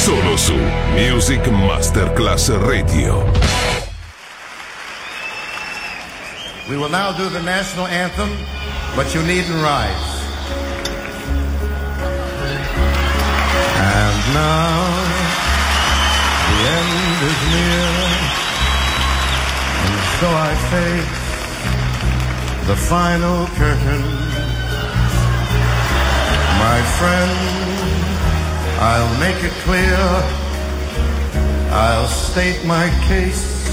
Solo su Music Masterclass Radio. We will now do the national anthem, but you needn't rise. And now the end is near, and so I face the final curtain. My friend, I'll make it clear, I'll state my case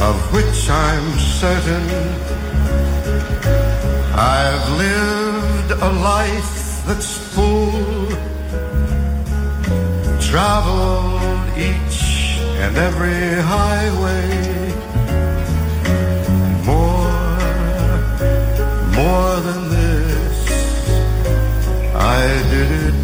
of which I'm certain. I've lived a life that's full, traveled each and every highway. More, more than this, I did it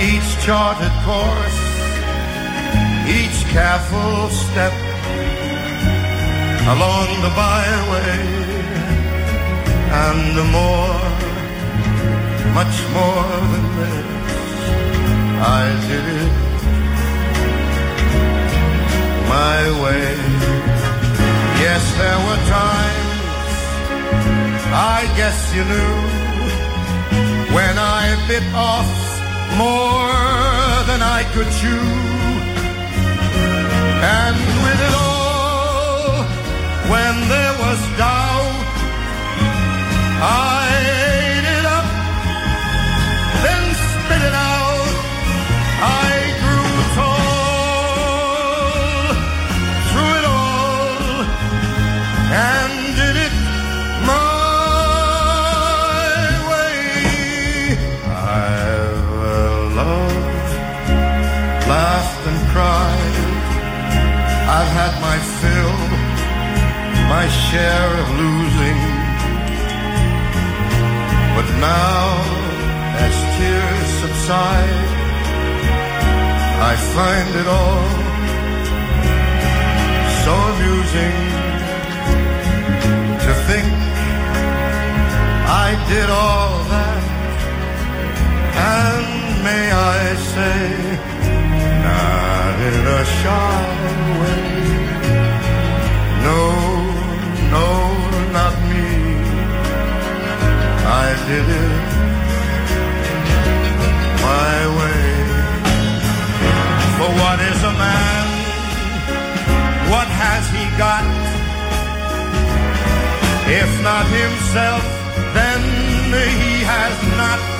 each charted course, each careful step along the byway, and the more, much more than this, I did it my way. Yes, there were times, I guess you knew, when I bit off more than I could chew. And with it all, when there was doubt, I I've had my fill, my share of losing. But now, as tears subside, I find it all so amusing to think I did all that. And may I say, in a shy way. No, no, not me. I did it my way. For what is a man? What has he got? If not himself, then he has not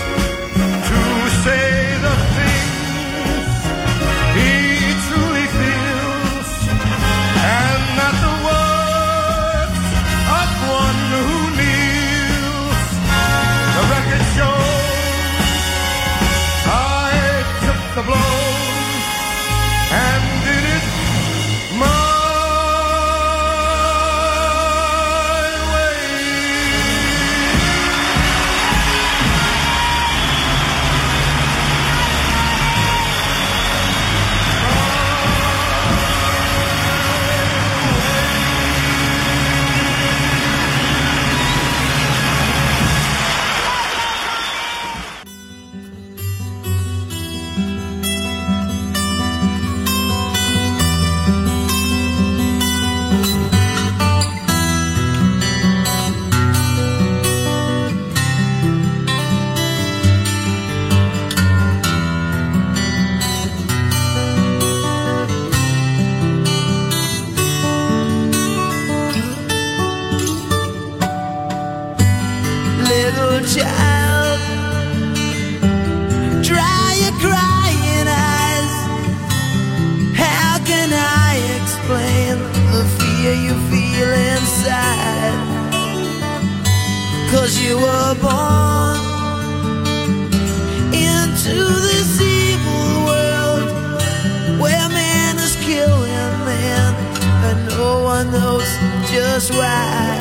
one knows just why.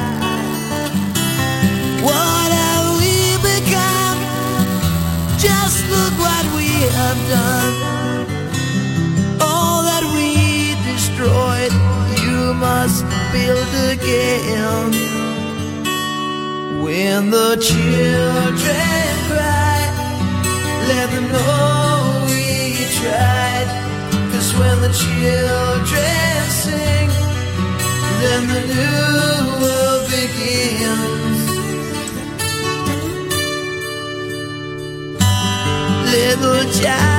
What have we become? Just look what we have done. All that we destroyed, you must build again. When the children cry, let them know we tried. Cause when the children sing, the new world begins. Little child.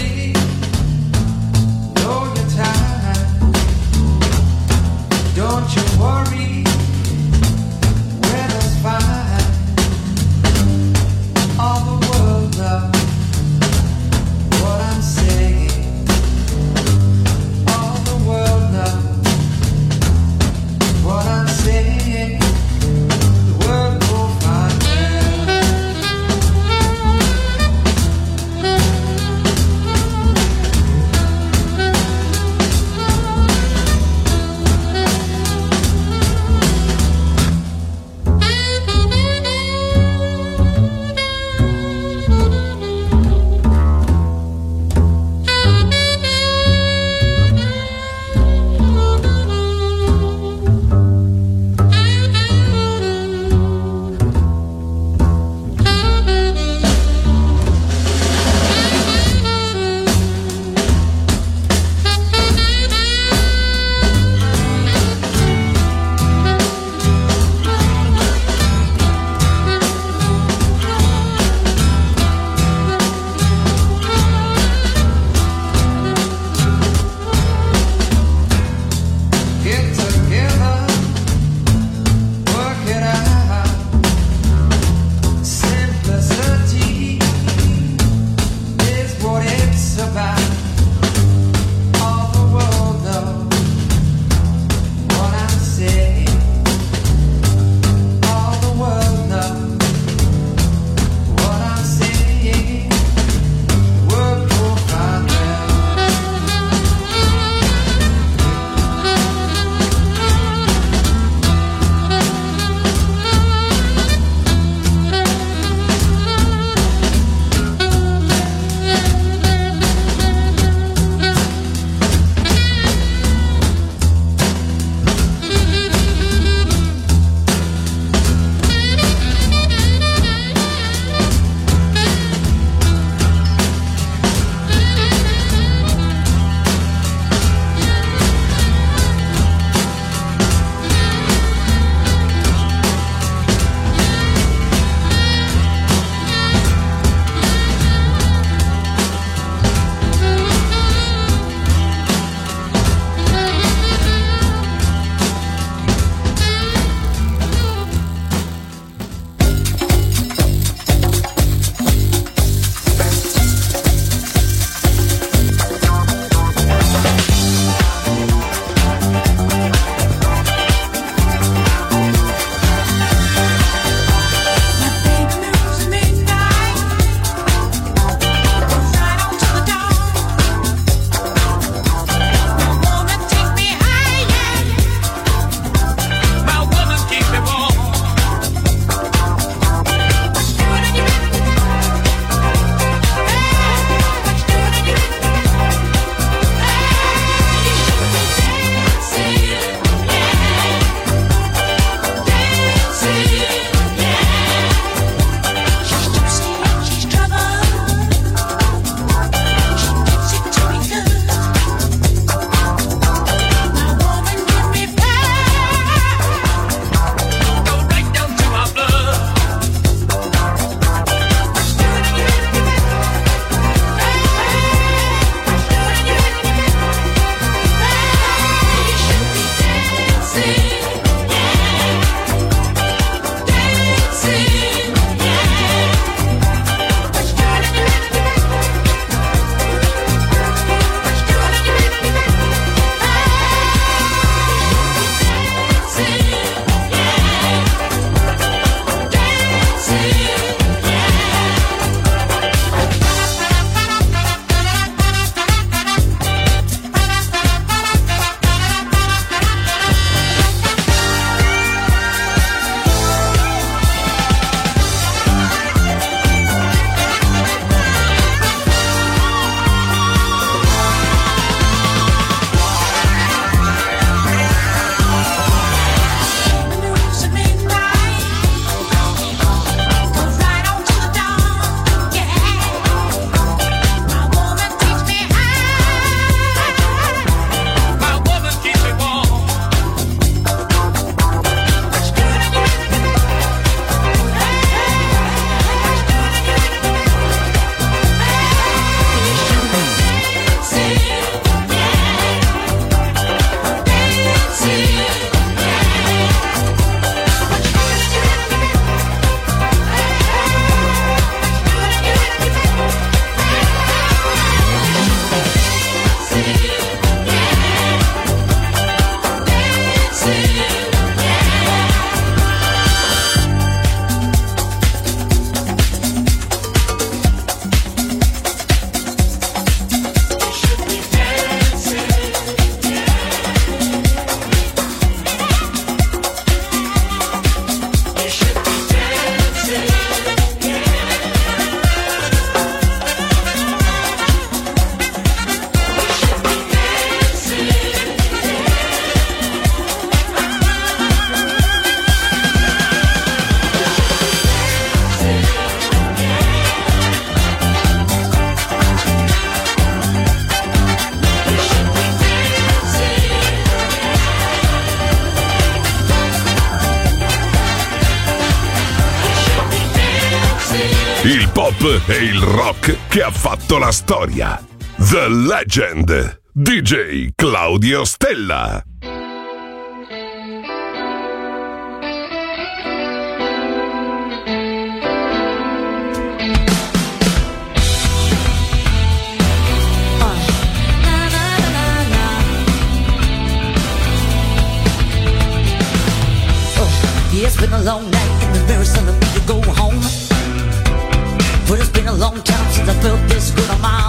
fatto la storia. The Legend. DJ Claudio Stella. It's been a long long time since I felt this good on my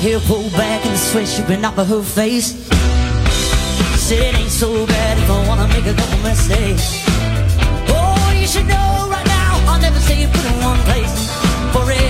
hair pulled back and the sweat dripping off of her face. Said it ain't so bad if I wanna make a couple mistakes. Oh, you should know right now I'll never stay put in one place forever.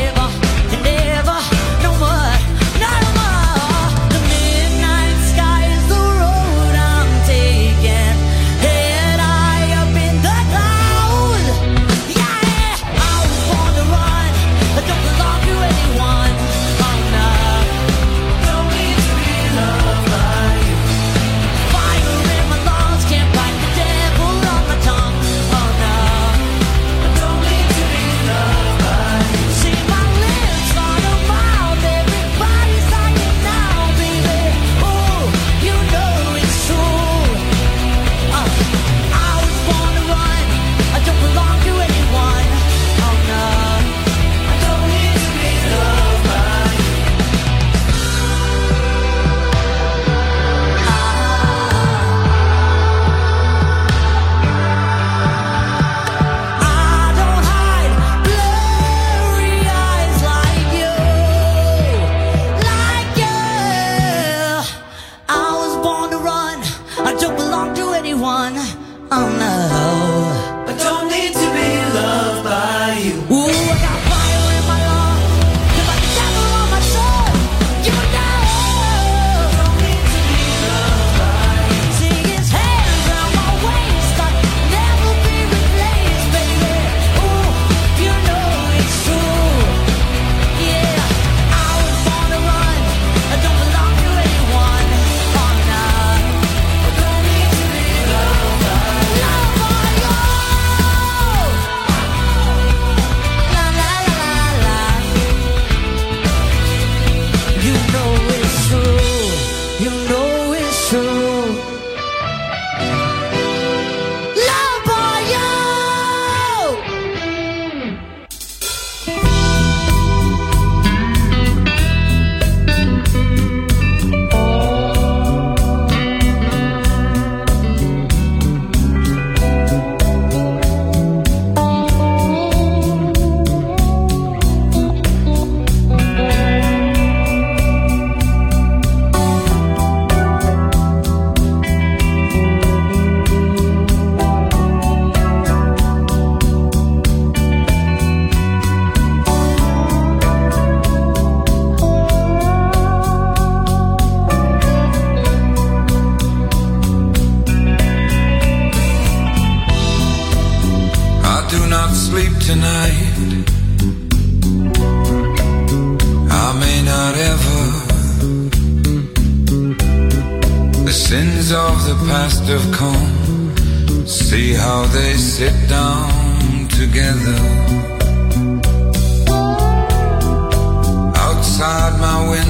my window.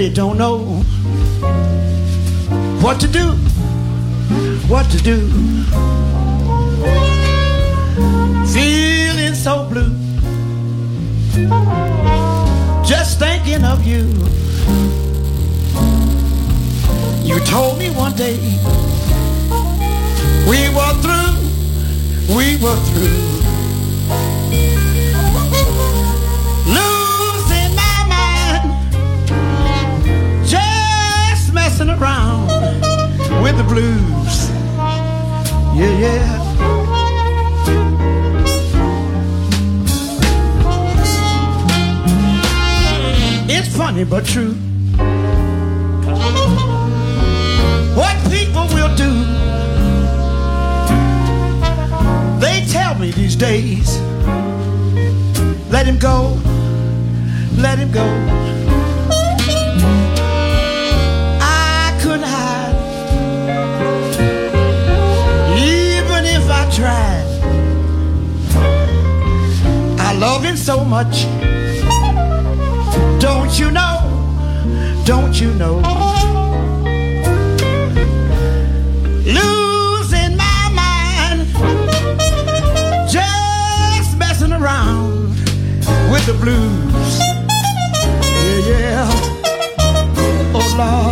Really don't know what to do. What to do. Feeling so blue. Just thinking of you. You told me one day we were through, we were through. Messing around with the blues. Yeah, yeah. It's funny but true. What people will do. They tell me these days. Let him go. Let him go. Tried. I love him so much. Don't you know? Don't you know? Losing my mind, just messing around with the blues. Yeah, yeah. Oh Lord,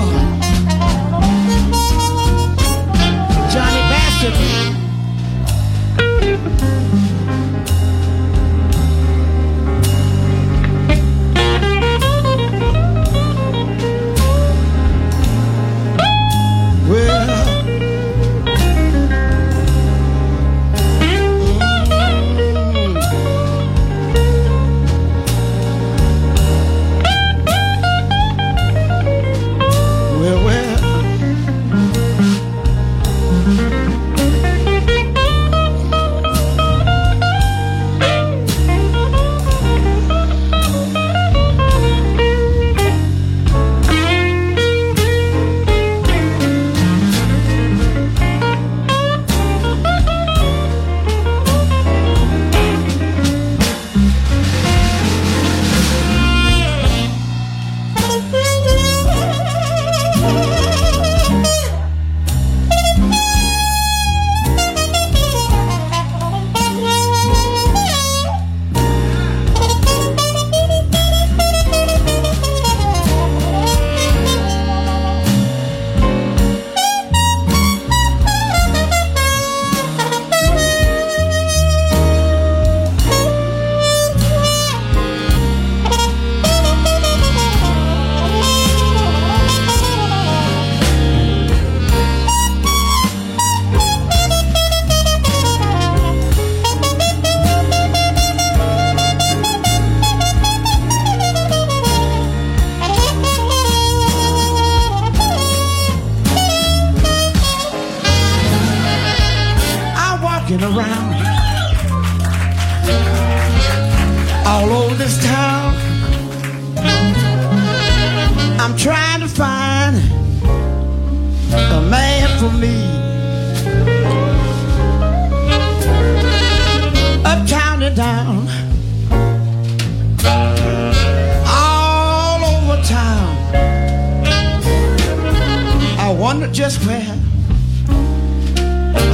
just where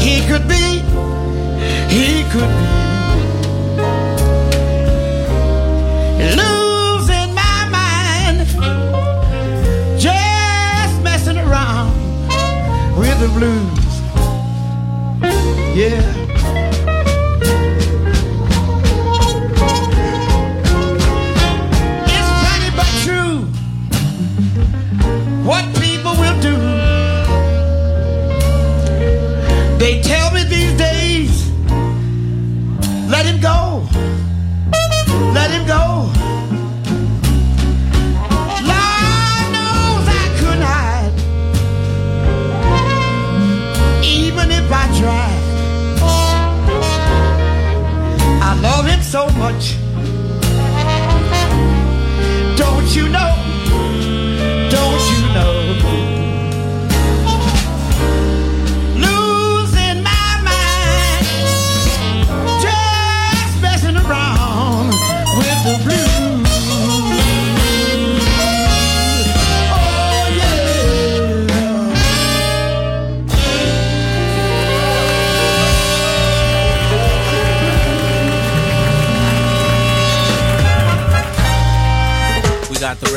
he could be, he could be. Losing my mind, just messing around with the blues. Yeah.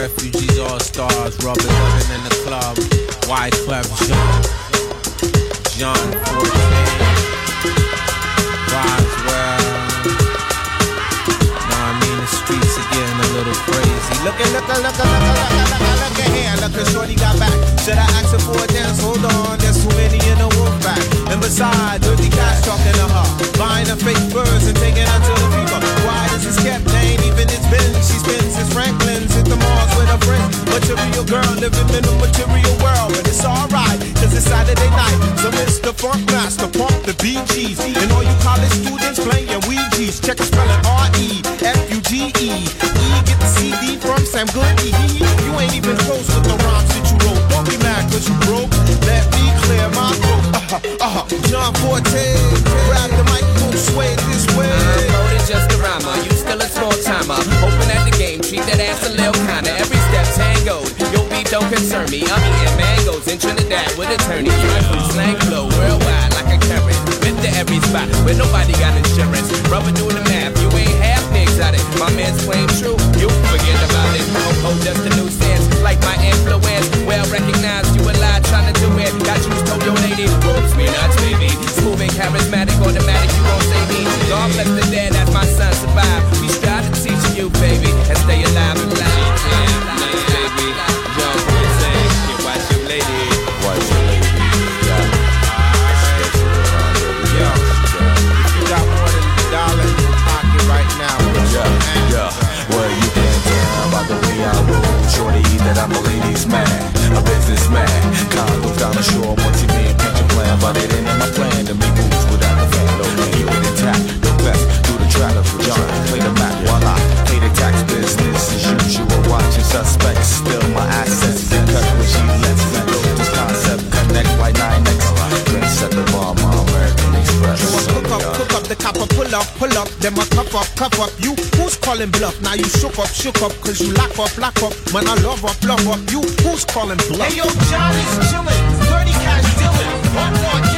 Refugees all stars, rubbing, rubbing in the club. Wyclef Jean, John John Forte, Roswell. Now I mean the streets are getting a little crazy. Look at, look at, look at, look at, look at, look at here. Look at Shorty got back. Should I ask her for a dance? Hold on, there's too many in the wolf pack. And besides, girl living in a material world. But it's alright, cause it's Saturday night. So Mr. Funk Master, pump the BGs. And all you college students playing Ouija's. Check the spelling R-E-F-U-G-E. E get the CD from Sam Goody. You ain't even close with the rhymes that you wrote. Don't be mad cause you broke. Let me clear my throat. Uh-huh, uh-huh. John Forte, grab the mic, move, sway this way. I'm more just a rhymer. You still a small timer. Hoping at the game, treat that ass a little kinda. Don't concern me. I'm eating mangoes in Trinidad with attorneys. My food slang flow worldwide like a carrot. Been to every spot where nobody got insurance. Rubber doing the math, you ain't half exotic. My man's claim true, you forget about it. Oh, just a new sense, like my influence. Condos copper pull up, pull up, then I cuff up, cuff up. You who's calling bluff? Now you shook up, shook up, cause you lock up, lock up. Man, I love up, love up. You who's calling bluff? Hey yo, Johnny's chillin', 30 cash dealin'. What more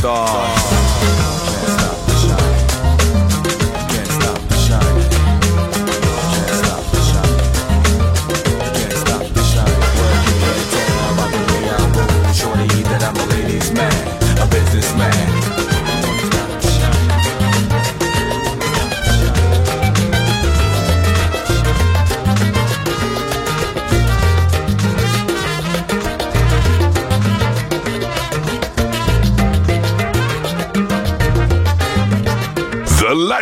Refugee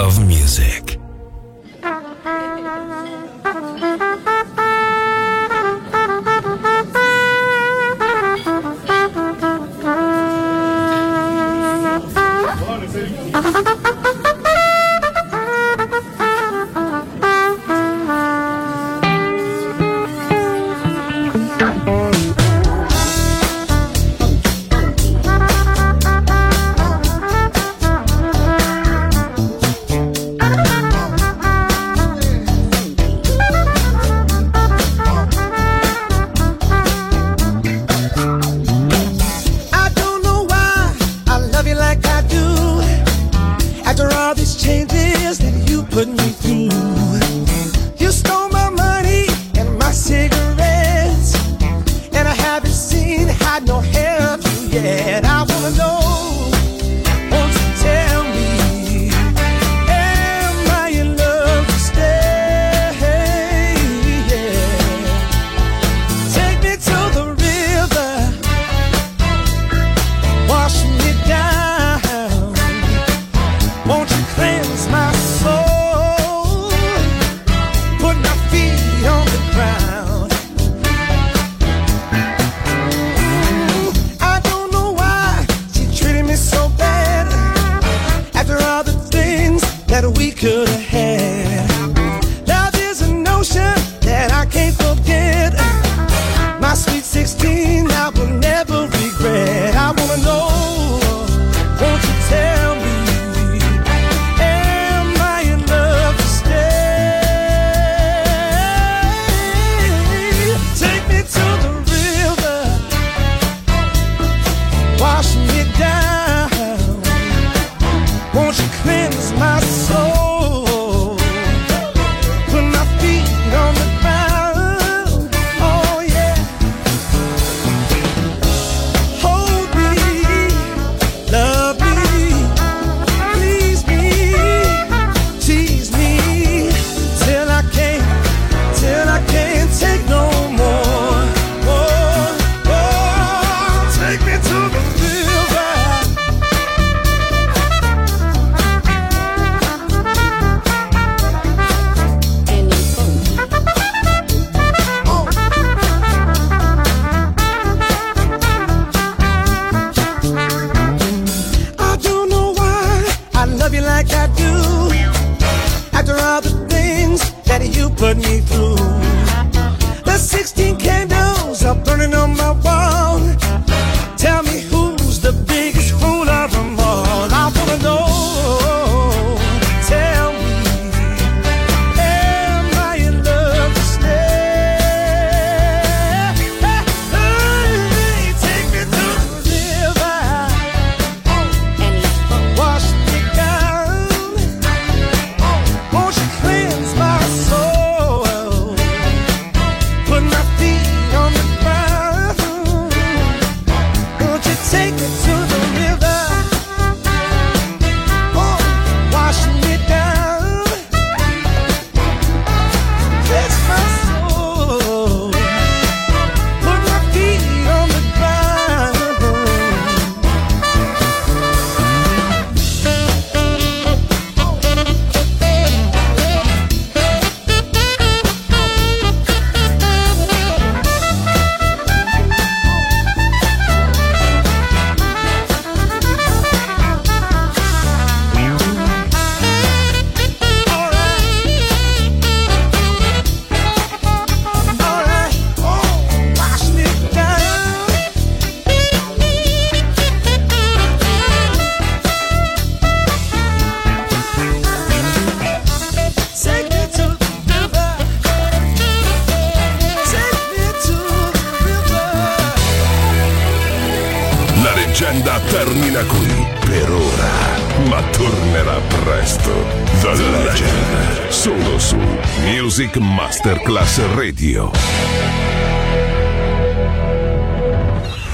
Of put me through,